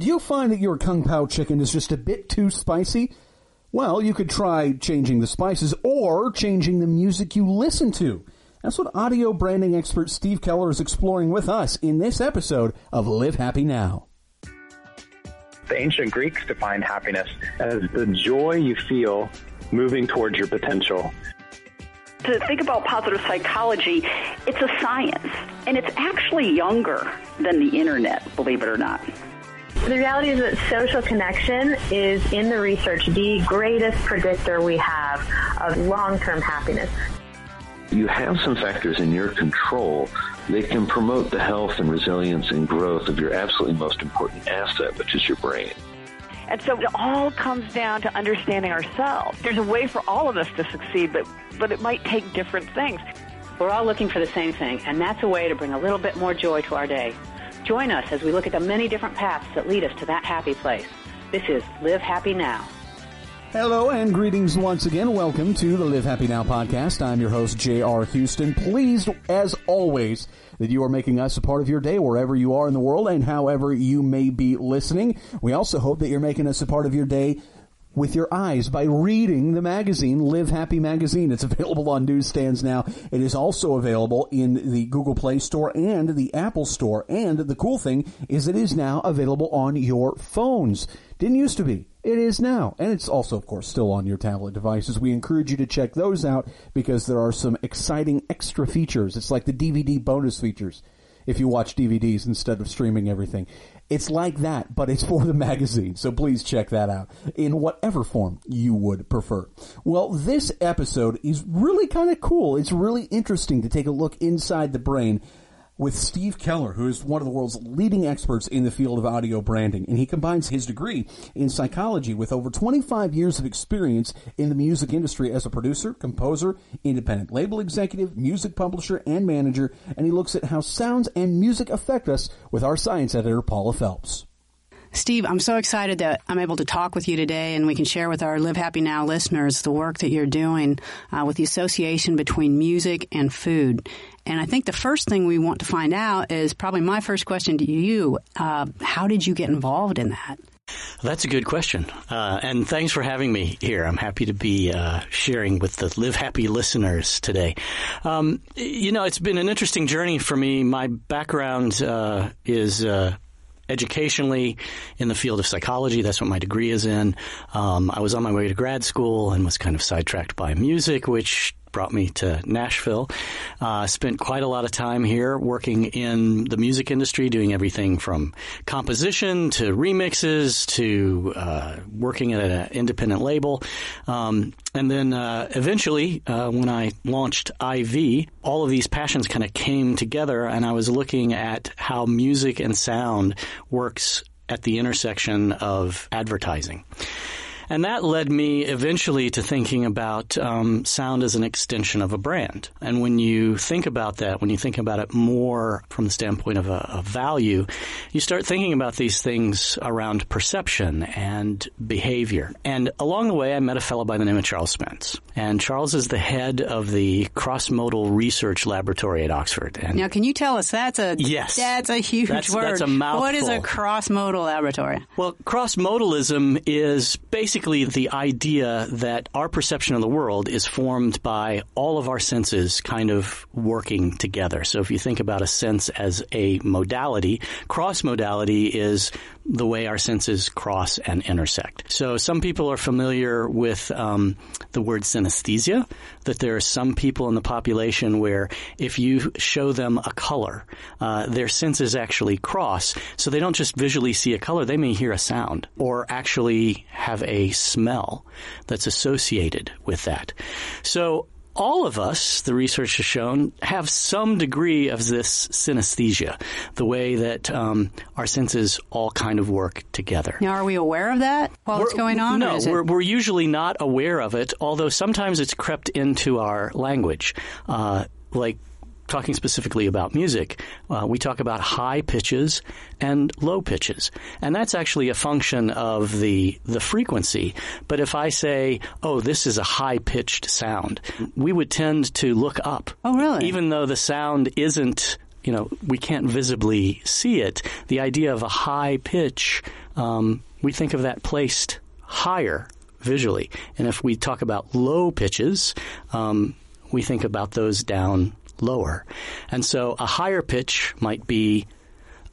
Do you find that your Kung Pao chicken is just a bit too spicy? Well, you could try changing the spices or changing the music you listen to. That's what audio branding expert Steve Keller is exploring with us in this episode of Live Happy Now. The ancient Greeks defined happiness as the joy you feel moving towards your potential. To think about positive psychology, it's a science, and it's actually younger than the internet, believe it or not. The reality is that social connection is, in the research, the greatest predictor we have of long-term happiness. You have some factors in your control that can promote the health and resilience and growth of your absolutely most important asset, which is your brain. And so it all comes down to understanding ourselves. There's a way for all of us to succeed, but, but it might take different things. We're all looking for the same thing, and that's a way to bring a little bit more joy to our day. Join us as we look at the many different paths that lead us to that happy place. This is Live Happy Now. Hello and greetings once again. Welcome to the Live Happy Now podcast. I'm your host, J.R. Houston. Pleased, as always, that you are making us a part of your day wherever you are in the world and however you may be listening. We also hope that you're making us a part of your day with your eyes by reading the magazine, Live Happy Magazine. It's available on newsstands now. It is also available in the Google Play Store and the Apple Store. And the cool thing is it is now available on your phones. Didn't used to be. It is now. And it's also, of course, still on your tablet devices. We encourage you to check those out because there are some exciting extra features. It's like the DVD bonus features if you watch DVDs instead of streaming everything. It's like that, but it's for the magazine. So please check that out in whatever form you would prefer. Well, this episode is really kind of cool. It's really interesting to take a look inside the brain with Steve Keller, who is one of the world's leading experts in the field of audio branding. And he combines his degree in psychology with over 25 years of experience in the music industry as a producer, composer, independent label executive, music publisher, and manager. And he looks at how sounds and music affect us with our science editor, Paula Felps. Steve, I'm so excited that I'm able to talk with you today and we can share with our Live Happy Now listeners the work that you're doing uh, with the association between music and food. And I think the first thing we want to find out is probably my first question to you. Uh, how did you get involved in that? That's a good question. Uh, and thanks for having me here. I'm happy to be uh, sharing with the Live Happy listeners today. Um, you know, it's been an interesting journey for me. My background uh, is uh, educationally in the field of psychology. That's what my degree is in. Um, I was on my way to grad school and was kind of sidetracked by music, which brought me to Nashville. Uh, spent quite a lot of time here working in the music industry, doing everything from composition to remixes to uh, working at an independent label. Um, and then uh, eventually, uh, when I launched IV, all of these passions kind of came together, and I was looking at how music and sound works at the intersection of advertising. And that led me eventually to thinking about um, sound as an extension of a brand. And when you think about that, when you think about it more from the standpoint of a, a value, you start thinking about these things around perception and behavior. And along the way, I met a fellow by the name of Charles Spence. And Charles is the head of the cross-modal research laboratory at Oxford. And now, can you tell us that's a yes, that's a huge that's, word. That's a mouthful. What is a cross-modal laboratory? Well, cross-modalism is basically the idea that our perception of the world is formed by all of our senses kind of working together. So if you think about a sense as a modality, cross modality is the way our senses cross and intersect. So some people are familiar with um, the word synesthesia, that there are some people in the population where if you show them a color, uh, their senses actually cross. So they don't just visually see a color, they may hear a sound or actually have a smell that's associated with that. So all of us, the research has shown, have some degree of this synesthesia, the way that um, our senses all kind of work together. Now, are we aware of that while we're, it's going on? No, we're, we're, usually not aware of it, although sometimes it's crept into our language. Uh, like talking specifically about music, uh, we talk about high pitches and low pitches, and that's actually a function of the the frequency. But if I say, "Oh, this is a high pitched sound," we would tend to look up. Oh, really? Even though the sound isn't you know, we can't visibly see it. The idea of a high pitch um, we think of that placed higher visually. And if we talk about low pitches, um, we think about those down lower. And so a higher pitch might be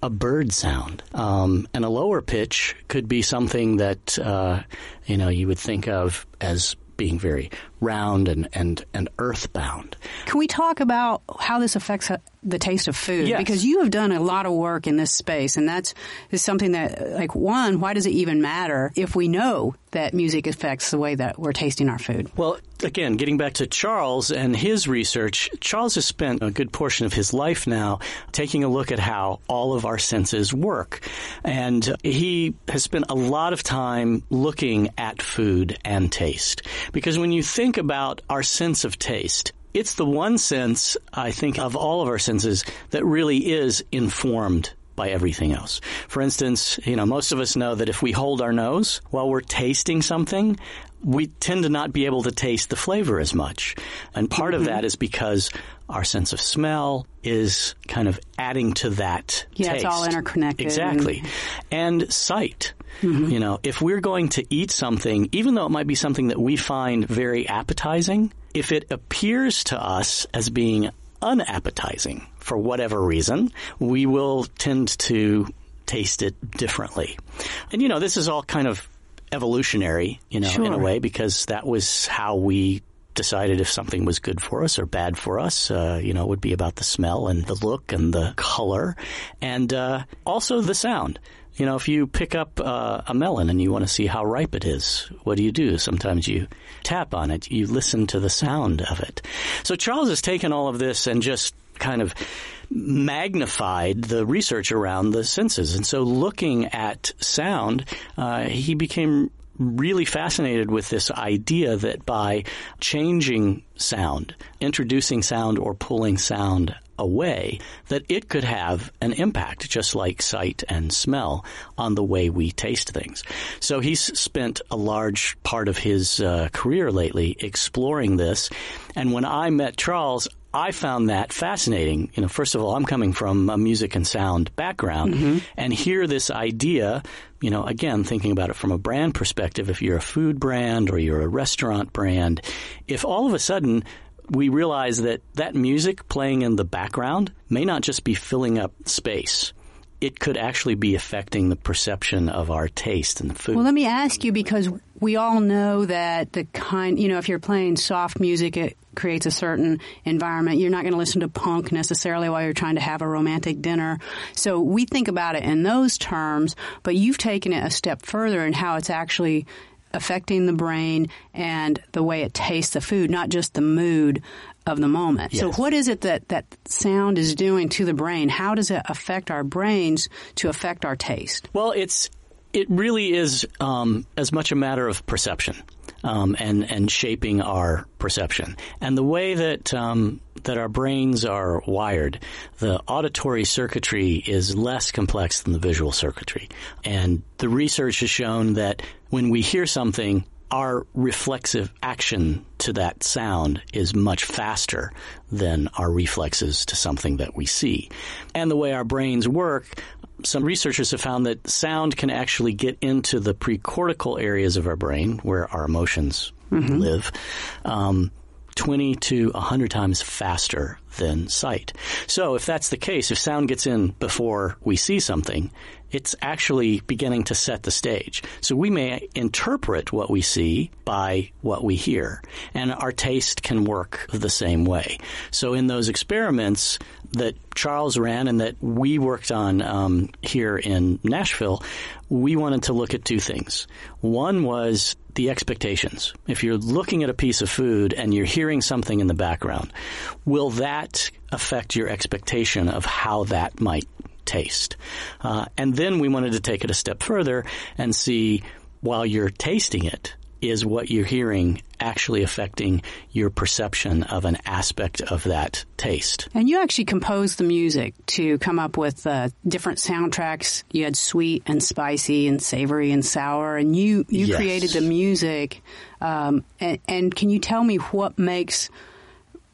a bird sound, um, and a lower pitch could be something that uh, you know you would think of as being very round and, and, and earthbound. Can we talk about how this affects uh, the taste of food? Yes. Because you have done a lot of work in this space, and that's is something that, like, one, why does it even matter if we know that music affects the way that we're tasting our food? Well, again, getting back to Charles and his research, Charles has spent a good portion of his life now taking a look at how all of our senses work. And he has spent a lot of time looking at food and taste. Because when you think about our sense of taste, it's the one sense, I think, of all of our senses that really is informed by everything else. For instance, you know, most of us know that if we hold our nose while we're tasting something, we tend to not be able to taste the flavor as much. And part Mm-hmm. of that is because our sense of smell is kind of adding to that Yeah, taste. it's all interconnected. Exactly. And sight. You know, if we're going to eat something, even though it might be something that we find very appetizing, if it appears to us as being unappetizing for whatever reason, we will tend to taste it differently. And you know, this is all kind of evolutionary, you know, in a way, because that was how we decided if something was good for us or bad for us. Uh, you know, it would be about the smell and the look and the color and uh, also the sound. You know, if you pick up uh, a melon and you want to see how ripe it is, what do you do? Sometimes you tap on it, you listen to the sound of it. So Charles has taken all of this and just kind of magnified the research around the senses. And so looking at sound, uh, he became really fascinated with this idea that by changing sound, introducing sound or pulling sound away, that it could have an impact, just like sight and smell, on the way we taste things. So he's spent a large part of his uh, career lately exploring this. And when I met Charles, I found that fascinating. You know, first of all, I'm coming from a music and sound background, mm-hmm. and hear this idea. You know, again, thinking about it from a brand perspective, if you're a food brand or you're a restaurant brand, if all of a sudden we realize that that music playing in the background may not just be filling up space. It could actually be affecting the perception of our taste in the food. Well, let me ask you because we all know that the kind, you know, if you're playing soft music, it creates a certain environment. You're not going to listen to punk necessarily while you're trying to have a romantic dinner. So we think about it in those terms, but you've taken it a step further in how it's actually affecting the brain and the way it tastes the food, not just the mood of the moment. So what is it that that sound is doing to the brain? How does it affect our brains to affect our taste? Well, it's it really is um, as much a matter of perception um, and and shaping our perception and the way that um, that our brains are wired. The auditory circuitry is less complex than the visual circuitry, and the research has shown that when we hear something. Our reflexive action to that sound is much faster than our reflexes to something that we see. And the way our brains work, some researchers have found that sound can actually get into the precortical areas of our brain where our emotions live. Um, 20 to 100 times faster than sight. So if that's the case, if sound gets in before we see something, it's actually beginning to set the stage. So we may interpret what we see by what we hear, and our taste can work the same way. So in those experiments that Charles ran and that we worked on um, here in Nashville, we wanted to look at two things. One was the expectations. If you're looking at a piece of food and you're hearing something in the background, will that affect your expectation of how that might taste? Uh, and then we wanted to take it a step further and see while you're tasting it, is what you're hearing actually affecting your perception of an aspect of that taste? And you actually composed the music to come up with uh, different soundtracks. You had sweet and spicy and savory and sour, and you you Yes. created the music. Um, and, and can you tell me what makes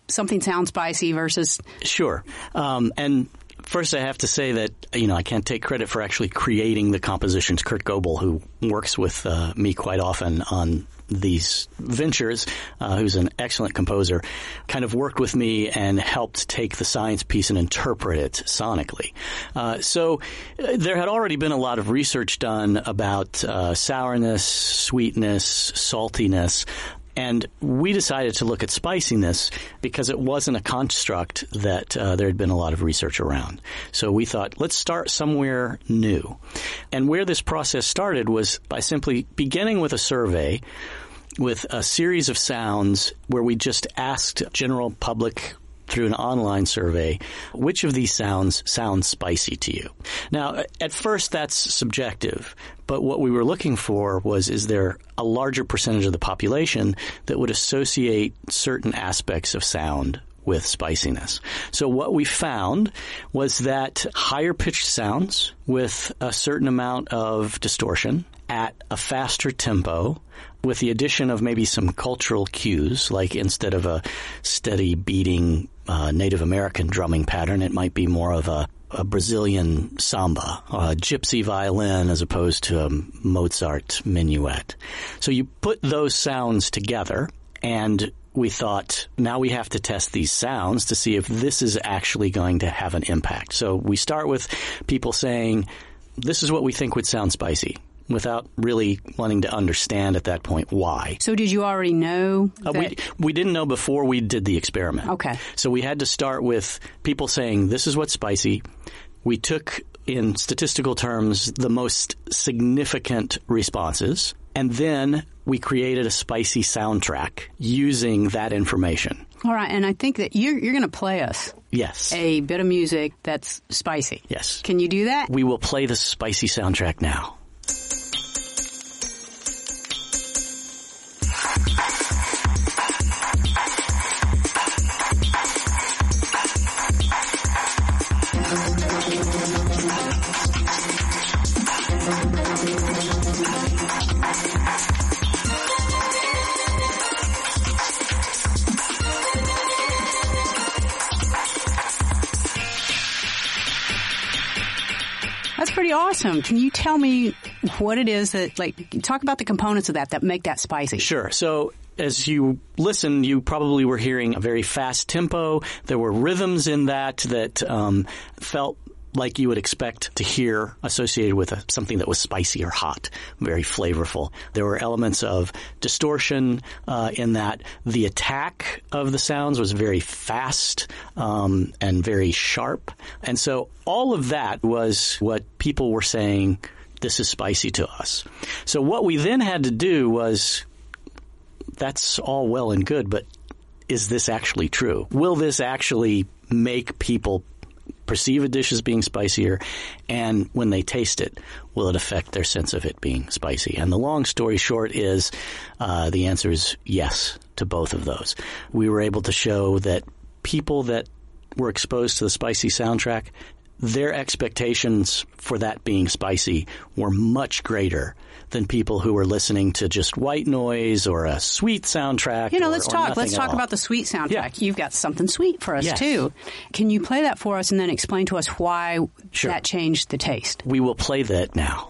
something sound spicy versus Sure. Um, and first I have to say that you know I can't take credit for actually creating the compositions. Kurt Goebel, who works with uh, me quite often on these ventures, uh, who's an excellent composer, kind of worked with me and helped take the science piece and interpret it sonically. Uh, so uh, there had already been a lot of research done about uh, sourness, sweetness, saltiness. And we decided to look at spiciness because it wasn't a construct that uh, there had been a lot of research around. So we thought, let's start somewhere new. And where this process started was by simply beginning with a survey with a series of sounds where we just asked general public through an online survey, which of these sounds sounds spicy to you? Now, at first that's subjective, but what we were looking for was is there a larger percentage of the population that would associate certain aspects of sound with spiciness. So what we found was that higher pitched sounds with a certain amount of distortion at a faster tempo with the addition of maybe some cultural cues, like instead of a steady beating uh, Native American drumming pattern, it might be more of a, a Brazilian samba, a gypsy violin as opposed to a Mozart minuet. So you put those sounds together and we thought now we have to test these sounds to see if this is actually going to have an impact. So we start with people saying, this is what we think would sound spicy without really wanting to understand at that point why. So did you already know? Uh, we we didn't know before we did the experiment. Okay. So we had to start with people saying this is what's spicy. We took in statistical terms the most significant responses and then we created a spicy soundtrack using that information. All right, and I think that you're you're going to play us Yes. a bit of music that's spicy. Yes. Can you do that? We will play the spicy soundtrack now. That's pretty awesome. Can you tell me what it is that like talk about the components of that that make that spicy? Sure. So as you listen, you probably were hearing a very fast tempo. There were rhythms in that that um, felt like you would expect to hear associated with a, something that was spicy or hot, very flavorful. There were elements of distortion uh, in that the attack of the sounds was very fast um, and very sharp, and so all of that was what people were saying. This is spicy to us. So what we then had to do was that's all well and good, but is this actually true? Will this actually make people perceive a dish as being spicier? And when they taste it, will it affect their sense of it being spicy? And the long story short is uh, the answer is yes to both of those. We were able to show that people that were exposed to the spicy soundtrack, their expectations for that being spicy were much greater than people who were listening to just white noise or a sweet soundtrack. You know, or- let's talk. Let's talk all. about the sweet soundtrack. Yeah. You've got something sweet for us Yes. too. Can you play that for us and then explain to us why Sure. that changed the taste? We will play that now.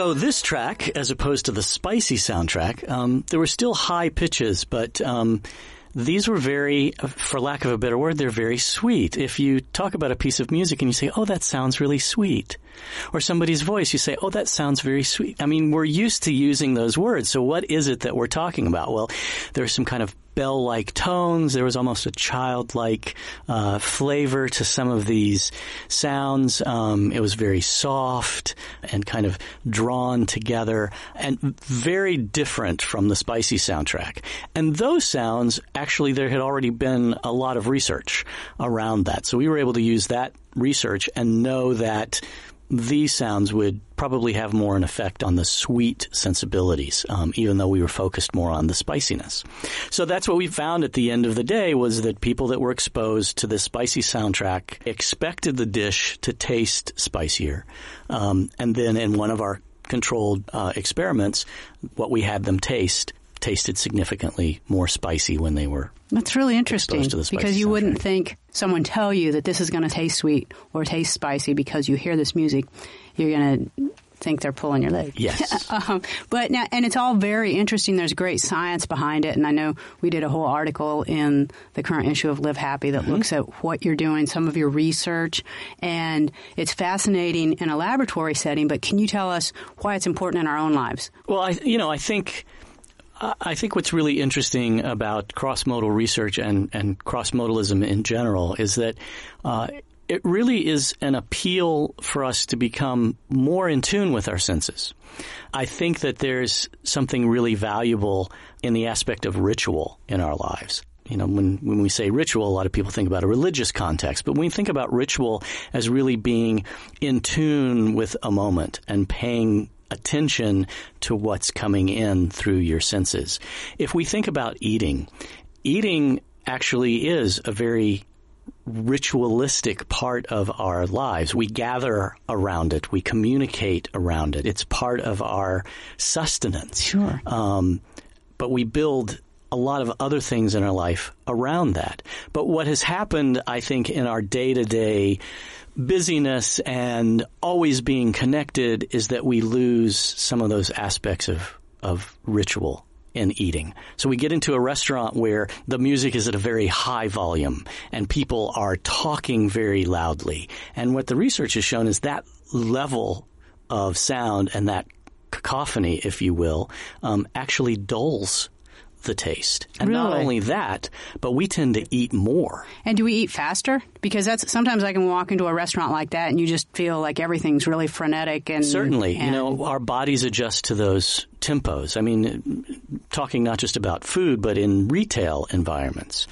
So this track, as opposed to the spicy soundtrack, um, there were still high pitches, but um, these were very, for lack of a better word, they're very sweet. If you talk about a piece of music and you say, "Oh, that sounds really sweet," or somebody's voice, you say, "Oh, that sounds very sweet." I mean, we're used to using those words. So what is it that we're talking about? Well, there's some kind of bell-like tones. There was almost a childlike uh, flavor to some of these sounds. Um, it was very soft and kind of drawn together, and very different from the Spicy soundtrack. And those sounds, actually, there had already been a lot of research around that, so we were able to use that research and know that these sounds would probably have more an effect on the sweet sensibilities, um, even though we were focused more on the spiciness. So that's what we found at the end of the day was that people that were exposed to the spicy soundtrack expected the dish to taste spicier. Um, and then in one of our controlled uh, experiments, what we had them taste tasted significantly more spicy when they were that's really interesting because you wouldn't think someone tell you that this is going to taste sweet or taste spicy because you hear this music. You're going to think they're pulling your leg. Yes. um, but now, and it's all very interesting. There's great science behind it, and I know we did a whole article in the current issue of Live Happy that mm-hmm. looks at what you're doing, some of your research, and it's fascinating in a laboratory setting. But can you tell us why it's important in our own lives? Well, I, you know, I think I think what's really interesting about cross-modal research and, and cross-modalism in general is that uh, it really is an appeal for us to become more in tune with our senses. I think that there's something really valuable in the aspect of ritual in our lives. You know, when, when we say ritual, a lot of people think about a religious context, but when we think about ritual as really being in tune with a moment and paying attention to what's coming in through your senses. If we think about eating, eating actually is a very ritualistic part of our lives. We gather around it. We communicate around it. It's part of our sustenance. Sure. Um, but we build a lot of other things in our life around that. But what has happened, I think, in our day to day busyness and always being connected is that we lose some of those aspects of, of ritual in eating. So we get into a restaurant where the music is at a very high volume and people are talking very loudly. And what the research has shown is that level of sound and that cacophony, if you will, um, actually dulls the taste. And really? not only that, but we tend to eat more. And do we eat faster? Because that's sometimes I can walk into a restaurant like that and you just feel like everything's really frenetic and certainly, and you know, our bodies adjust to those tempos. I mean, talking not just about food, but in retail environments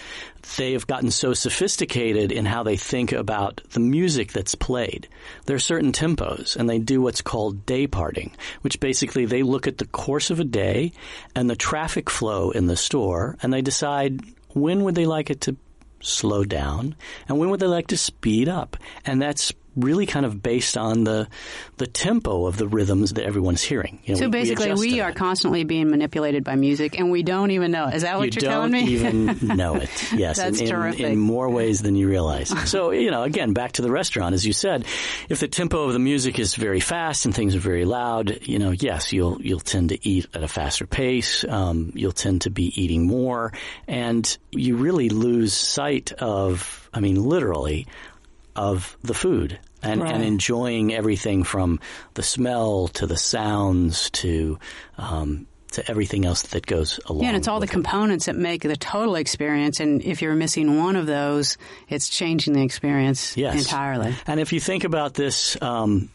they have gotten so sophisticated in how they think about the music that's played. There are certain tempos, and they do what's called day parting, which basically they look at the course of a day and the traffic flow in the store, and they decide when would they like it to slow down and when would they like to speed up. And that's really kind of based on the the tempo of the rhythms that everyone's hearing. You know, so we, basically, we, we are constantly being manipulated by music, and we don't even know. Is that what you are telling me? You don't even know it. Yes, that's in, terrific. In, in more ways than you realize. so you know, again, back to the restaurant, as you said, if the tempo of the music is very fast and things are very loud, you know, yes, you'll you'll tend to eat at a faster pace. Um, you'll tend to be eating more, and you really lose sight of, I mean, literally, of the food and, right. and enjoying everything from the smell to the sounds to um, to everything else that goes along. Yeah, and it's all the it. components that make the total experience. And if you're missing one of those, it's changing the experience yes. entirely. And if you think about this, um,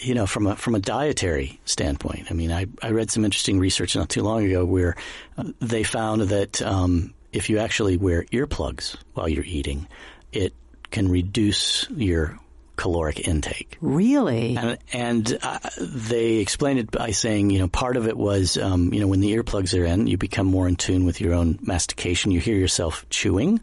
you know, from a from a dietary standpoint, I mean, I, I read some interesting research not too long ago where uh, they found that um, if you actually wear earplugs while you're eating, it can reduce your caloric intake. Really? And, and uh, they explained it by saying, you know, part of it was, um, you know, when the earplugs are in, you become more in tune with your own mastication. You hear yourself chewing.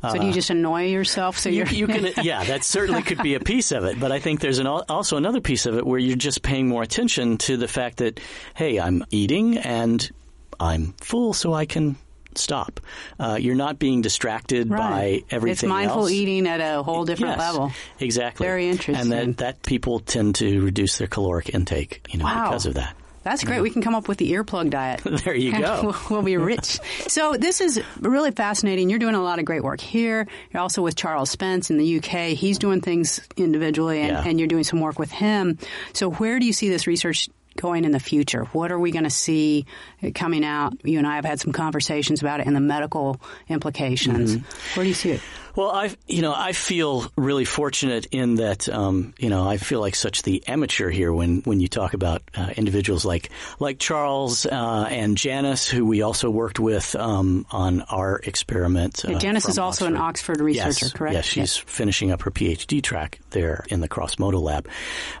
So uh, do you just annoy yourself? So you, you're you can, yeah, that certainly could be a piece of it. But I think there's an, also another piece of it where you're just paying more attention to the fact that, hey, I'm eating and I'm full, so I can stop. Uh, you're not being distracted right. by everything. It's mindful else. eating at a whole different yes, level. Exactly. Very interesting. And that, that people tend to reduce their caloric intake, you know, wow. because of that. That's great. We can come up with the earplug diet. there you go. we'll be rich. so this is really fascinating. You're doing a lot of great work here. You're also with Charles Spence in the UK. He's doing things individually, and, yeah. and you're doing some work with him. So where do you see this research going in the future? What are we going to see coming out? You and I have had some conversations about it and the medical implications. Mm-hmm. Where do you see it? Well, I you know I feel really fortunate in that um, you know I feel like such the amateur here when when you talk about uh, individuals like like Charles uh, and Janice, who we also worked with um, on our experiment. Uh, Janice is also Oxford. an Oxford researcher, yes, correct? Yes, she's yes. finishing up her PhD track there in the Crossmodal lab.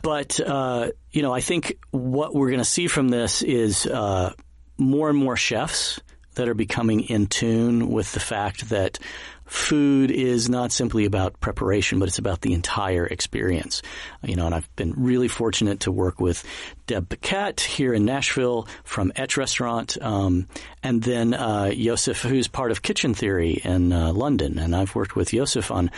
But uh, you know, I think what we're going to see from this is uh, more and more chefs that are becoming in tune with the fact that food is not simply about preparation, but it's about the entire experience. You know, and I've been really fortunate to work with Deb Paquette here in Nashville from Etch Restaurant, um, and then uh, Yosef, who's part of Kitchen Theory in uh, London. And I've worked with Yosef on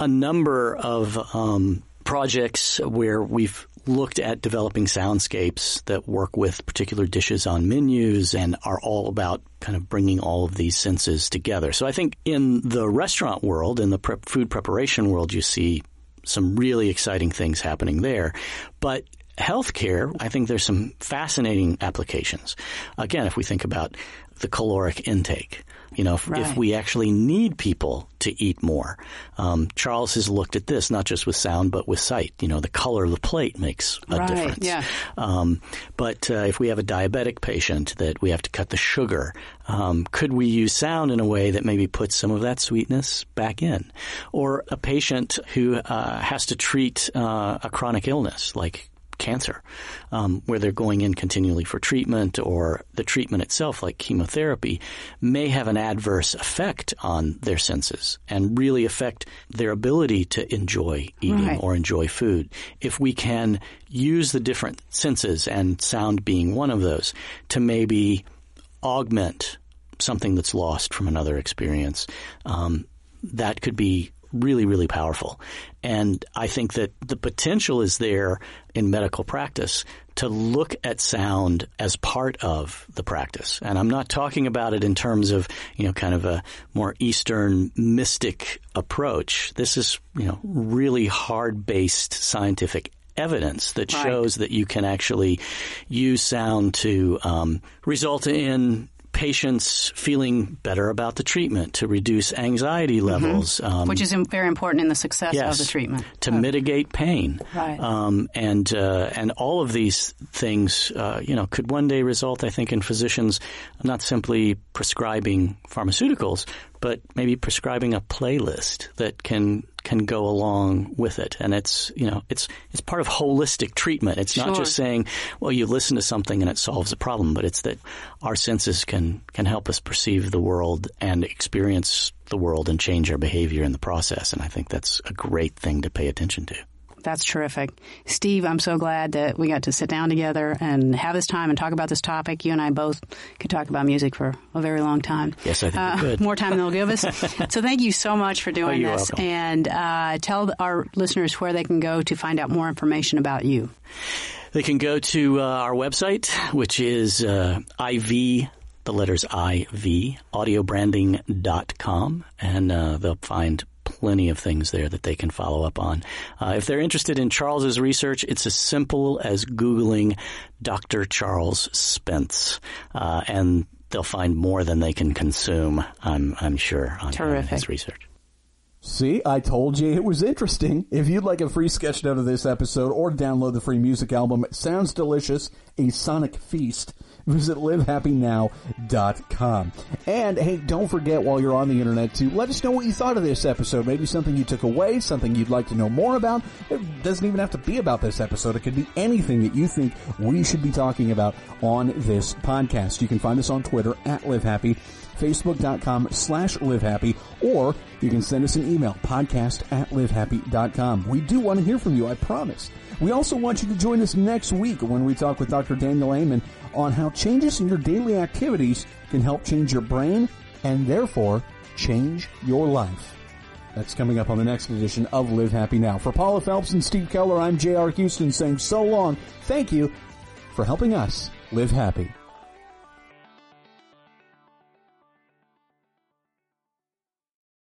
a number of um, projects where we've looked at developing soundscapes that work with particular dishes on menus and are all about kind of bringing all of these senses together. So I think in the restaurant world, in the food preparation world, you see some really exciting things happening there. But healthcare, I think there's some fascinating applications. Again, if we think about the caloric intake. You know, if, right. if, we actually need people to eat more. Um, Charles has looked at this not just with sound but with sight. You know, the color of the plate makes a right. difference. Yeah. Um, but uh, if we have a diabetic patient that we have to cut the sugar, um, could we use sound in a way that maybe puts some of that sweetness back in? Or a patient who uh, has to treat uh, a chronic illness like cancer, um, where they're going in continually for treatment or the treatment itself, like chemotherapy, may have an adverse effect on their senses and really affect their ability to enjoy eating right. or enjoy food. If we can use the different senses and sound being one of those to maybe augment something that's lost from another experience, um, that could be really, really powerful. And I think that the potential is there in medical practice to look at sound as part of the practice. And I'm not talking about it in terms of, you know, kind of a more Eastern mystic approach. This is, you know, really hard based scientific evidence that right. shows that you can actually use sound to um, result in patients feeling better about the treatment, to reduce anxiety mm-hmm. levels, mm-hmm. um, which is very important in the success yes, of the treatment, to oh. mitigate pain, right? Um, and uh, and all of these things, uh, you know, could one day result, I think, in physicians not simply prescribing pharmaceuticals, but maybe prescribing a playlist that can can go along with it. And it's, you know, it's, it's part of holistic treatment. It's sure. not just saying, well, you listen to something and it solves a problem, but it's that our senses can, can help us perceive the world and experience the world and change our behavior in the process. And I think that's a great thing to pay attention to. That's terrific. Steve, I'm so glad that we got to sit down together and have this time and talk about this topic. You and I both could talk about music for a very long time. Yes, I think uh, we could. More time than they'll give us. so thank you so much for doing oh, this. Welcome. And uh, tell our listeners where they can go to find out more information about you. They can go to uh, our website, which is uh, IV the letters IV, audiobranding.com, and uh, they'll find plenty of things there that they can follow up on. Uh, if they're interested in Charles's research, it's as simple as Googling Dr. Charles Spence, uh, and they'll find more than they can consume, I'm, I'm sure, on, on his research. See, I told you it was interesting. If you'd like a free sketch note of this episode or download the free music album, it sounds delicious, a sonic feast visit livehappynow.com. And hey, don't forget while you're on the internet to let us know what you thought of this episode. Maybe something you took away, something you'd like to know more about. It doesn't even have to be about this episode. It could be anything that you think we should be talking about on this podcast. You can find us on Twitter at livehappy facebook.com slash livehappy, or you can send us an email, podcast at livehappy.com. We do want to hear from you, I promise. We also want you to join us next week when we talk with Dr. Daniel Amen on how changes in your daily activities can help change your brain and therefore change your life. That's coming up on the next edition of Live Happy Now. For Paula Felps and Steve Keller, I'm J.R. Houston saying so long. Thank you for helping us live happy.